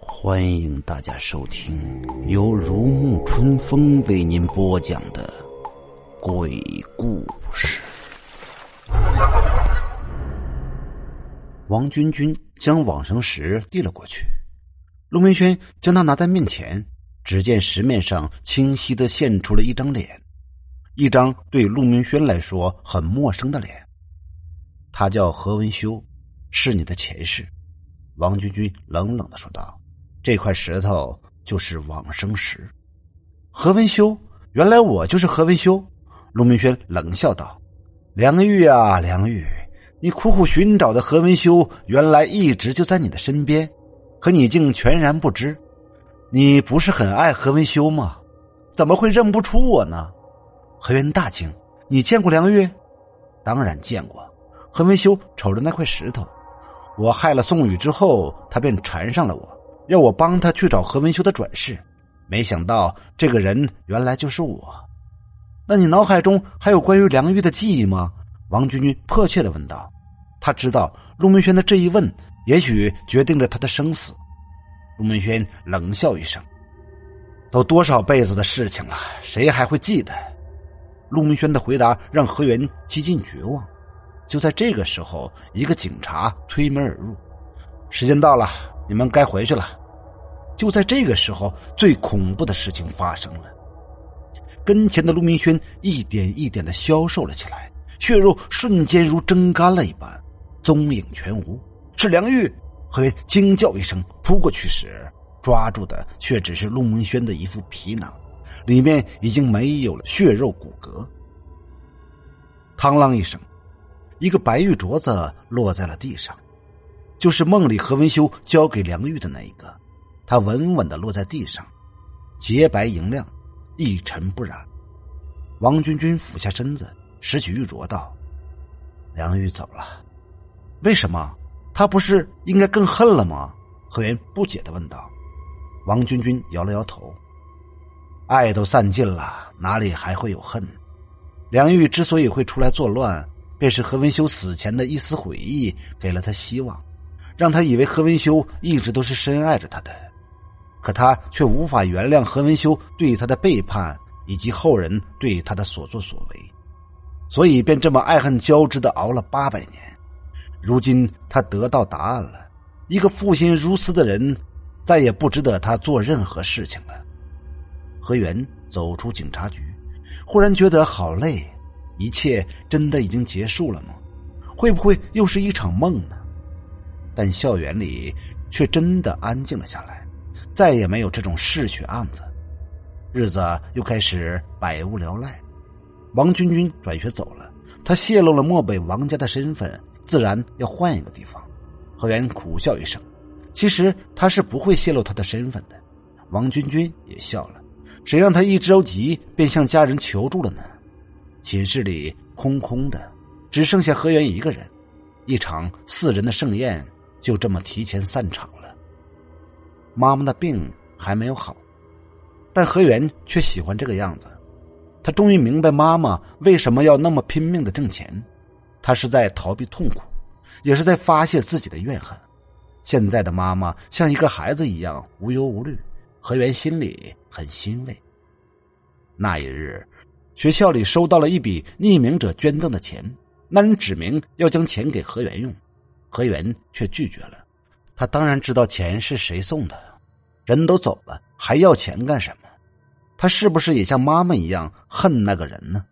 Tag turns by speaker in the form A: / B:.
A: 欢迎大家收听由如沐春风为您播讲的鬼故事。王君君将往生石递了过去，陆明轩将它拿在面前，只见石面上清晰的现出了一张脸，一张对陆明轩来说很陌生的脸。他叫何文修，是你的前世。王君君冷冷的说道：“这块石头就是往生石。”何文修，原来我就是何文修。陆明轩冷笑道：“梁玉啊，梁玉。”你苦苦寻找的何文修，原来一直就在你的身边，可你竟全然不知。你不是很爱何文修吗？怎么会认不出我呢？何元大惊：“你见过梁玉？”“当然见过。”何文修瞅着那块石头，我害了宋宇之后，他便缠上了我，要我帮他去找何文修的转世。没想到这个人原来就是我。那你脑海中还有关于梁玉的记忆吗？王君君迫切的问道：“他知道陆明轩的这一问，也许决定了他的生死。”陆明轩冷笑一声：“都多少辈子的事情了，谁还会记得？”陆明轩的回答让何元几近绝望。就在这个时候，一个警察推门而入：“时间到了，你们该回去了。”就在这个时候，最恐怖的事情发生了：跟前的陆明轩一点一点的消瘦了起来。血肉瞬间如蒸干了一般，踪影全无。是梁玉！何元惊叫一声，扑过去时，抓住的却只是陆明轩的一副皮囊，里面已经没有了血肉骨骼。嘡啷一声，一个白玉镯子落在了地上，就是梦里何文修交给梁玉的那一个。它稳稳的落在地上，洁白莹亮，一尘不染。王君君俯下身子。拾起玉镯道：“梁玉走了，为什么？他不是应该更恨了吗？”何元不解的问道。王君君摇了摇头：“爱都散尽了，哪里还会有恨？梁玉之所以会出来作乱，便是何文修死前的一丝悔意给了他希望，让他以为何文修一直都是深爱着他的。可他却无法原谅何文修对他的背叛，以及后人对他的所作所为。”所以，便这么爱恨交织的熬了八百年。如今，他得到答案了。一个负心如斯的人，再也不值得他做任何事情了。何源走出警察局，忽然觉得好累。一切真的已经结束了吗？会不会又是一场梦呢？但校园里却真的安静了下来，再也没有这种嗜血案子。日子又开始百无聊赖。王君君转学走了，他泄露了漠北王家的身份，自然要换一个地方。何源苦笑一声，其实他是不会泄露他的身份的。王君君也笑了，谁让他一着急便向家人求助了呢？寝室里空空的，只剩下何源一个人。一场四人的盛宴就这么提前散场了。妈妈的病还没有好，但何源却喜欢这个样子。他终于明白妈妈为什么要那么拼命的挣钱，他是在逃避痛苦，也是在发泄自己的怨恨。现在的妈妈像一个孩子一样无忧无虑，何元心里很欣慰。那一日，学校里收到了一笔匿名者捐赠的钱，那人指明要将钱给何元用，何元却拒绝了。他当然知道钱是谁送的，人都走了，还要钱干什么？他是不是也像妈妈一样恨那个人呢？